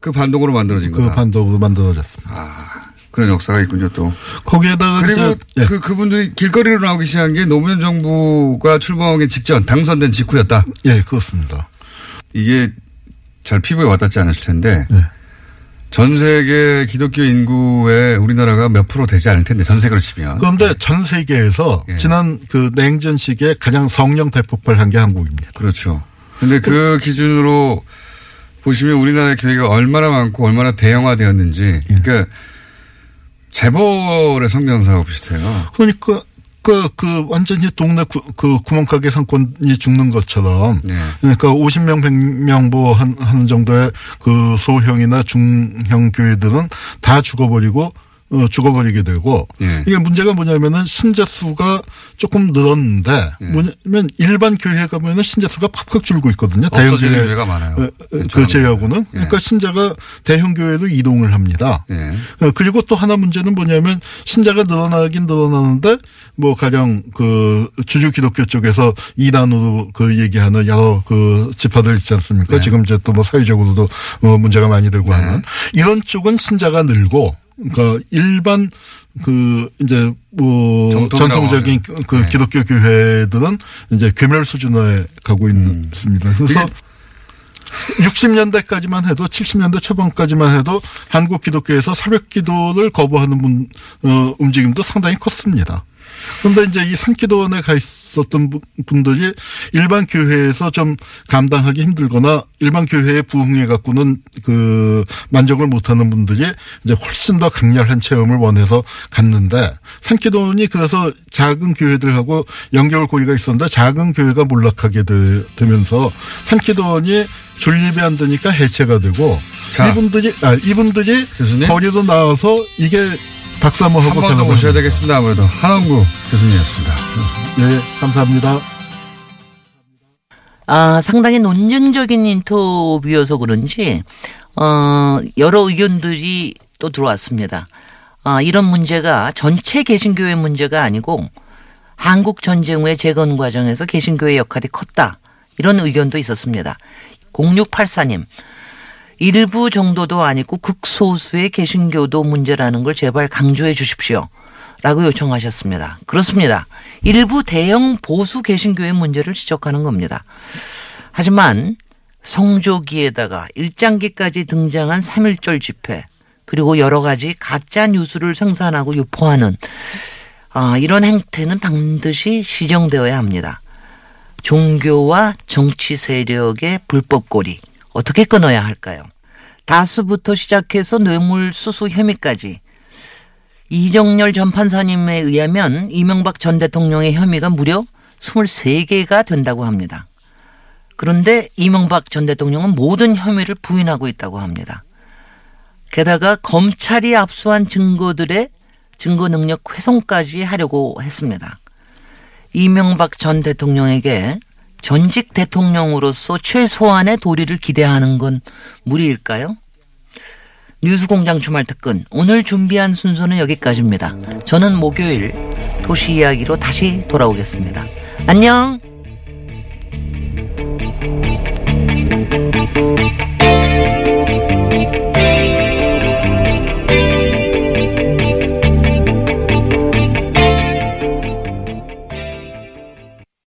그 반동으로 만들어진 그 거다. 반동으로 만들어졌습니다. 아, 그런 역사가 있군요 또. 거기에다가 그리고 예. 그 그분들이 길거리로 나오기 시작한 게 노무현 정부가 출범하기 직전 당선된 직후였다. 예, 그렇습니다. 이게 잘 피부에 와닿지 않았을 텐데 네. 전 세계 기독교 인구의 우리나라가 몇 프로 되지 않을 텐데 전 세계로 치면 그런데 전 세계에서 예. 지난 그 냉전 시기에 가장 성령 대폭발한 게 한국입니다. 그렇죠. 근데 그 기준으로 보시면 우리나라의 교회가 얼마나 많고 얼마나 대형화되었는지 그러니까 재벌의 성장사하고 비슷해요. 그러니까 그, 그 완전히 동네 구, 그 구멍가게 상권이 죽는 것처럼 네. 그러니까 50명, 100명 뭐 한, 하는 정도의 그 소형이나 중형 교회들은 다 죽어버리고 어, 죽어버리게 되고 예. 이게 문제가 뭐냐면은 신자 수가 조금 늘었는데 예. 뭐냐면 일반 교회 가면은 신자 수가 팍팍 줄고 있거든요. 대형 교회 교회가 많아요. 어, 어, 네, 그 제외하고는 예. 그러니까 신자가 대형 교회로 이동을 합니다. 예. 어, 그리고 또 하나 문제는 뭐냐면 신자가 늘어나긴 늘어나는데 뭐 가령 그 주류 기독교 쪽에서 이단으로 그 얘기하는 여러 그 지파들 있지 않습니까? 네. 지금 이제 또 뭐 사회적으로도 어 문제가 많이 되고 하는 이런 쪽은 신자가 늘고 그러니까 일반 그 이제 뭐 전통적인 하는. 그 네. 기독교 교회들은 이제 괴멸 수준에 가고 음. 있습니다. 그래서 60년대까지만 해도 70년대 초반까지만 해도 한국 기독교에서 새벽 기도를 거부하는 분, 어, 움직임도 상당히 컸습니다. 그런데 이제 이 산기도원에 가 있었던 분- 분들이 일반 교회에서 좀 감당하기 힘들거나 일반 교회에 부흥해 갖고는 그 만족을 못하는 분들이 이제 훨씬 더 강렬한 체험을 원해서 갔는데 산기도원이 그래서 작은 교회들하고 연결 고리가 있었는데 작은 교회가 몰락하게 되, 되면서 산기도원이 존립이 안 되니까 해체가 되고 자. 이분들이 아 이분들이 교수님? 거리로 나와서 이게 박사모 한 하고 번더 모셔야 되겠습니다. 아무래도 한원구 교수님이었습니다. 예, 감사합니다. 아, 상당히 논증적인 인터뷰여서 그런지, 어, 여러 의견들이 또 들어왔습니다. 아, 이런 문제가 전체 개신교회 문제가 아니고 한국 전쟁 후의 재건 과정에서 개신교의 역할이 컸다. 이런 의견도 있었습니다. 0684님, 일부 정도도 아니고 극소수의 개신교도 문제라는 걸 제발 강조해 주십시오. 라고 요청하셨습니다. 그렇습니다. 일부 대형 보수 개신교의 문제를 지적하는 겁니다. 하지만 성조기에다가 일장기까지 등장한 3.1절 집회 그리고 여러 가지 가짜 뉴스를 생산하고 유포하는 아, 이런 행태는 반드시 시정되어야 합니다. 종교와 정치 세력의 불법 고리 어떻게 끊어야 할까요? 다수부터 시작해서 뇌물수수 혐의까지 이정열 전 판사님에 의하면 이명박 전 대통령의 혐의가 무려 23개가 된다고 합니다. 그런데 이명박 전 대통령은 모든 혐의를 부인하고 있다고 합니다. 게다가 검찰이 압수한 증거들의 증거 능력 훼손까지 하려고 했습니다. 이명박 전 대통령에게 전직 대통령으로서 최소한의 도리를 기대하는 건 무리일까요? 뉴스공장 주말 특근 오늘 준비한 순서는 여기까지입니다. 저는 목요일 도시 이야기로 다시 돌아오겠습니다. 안녕.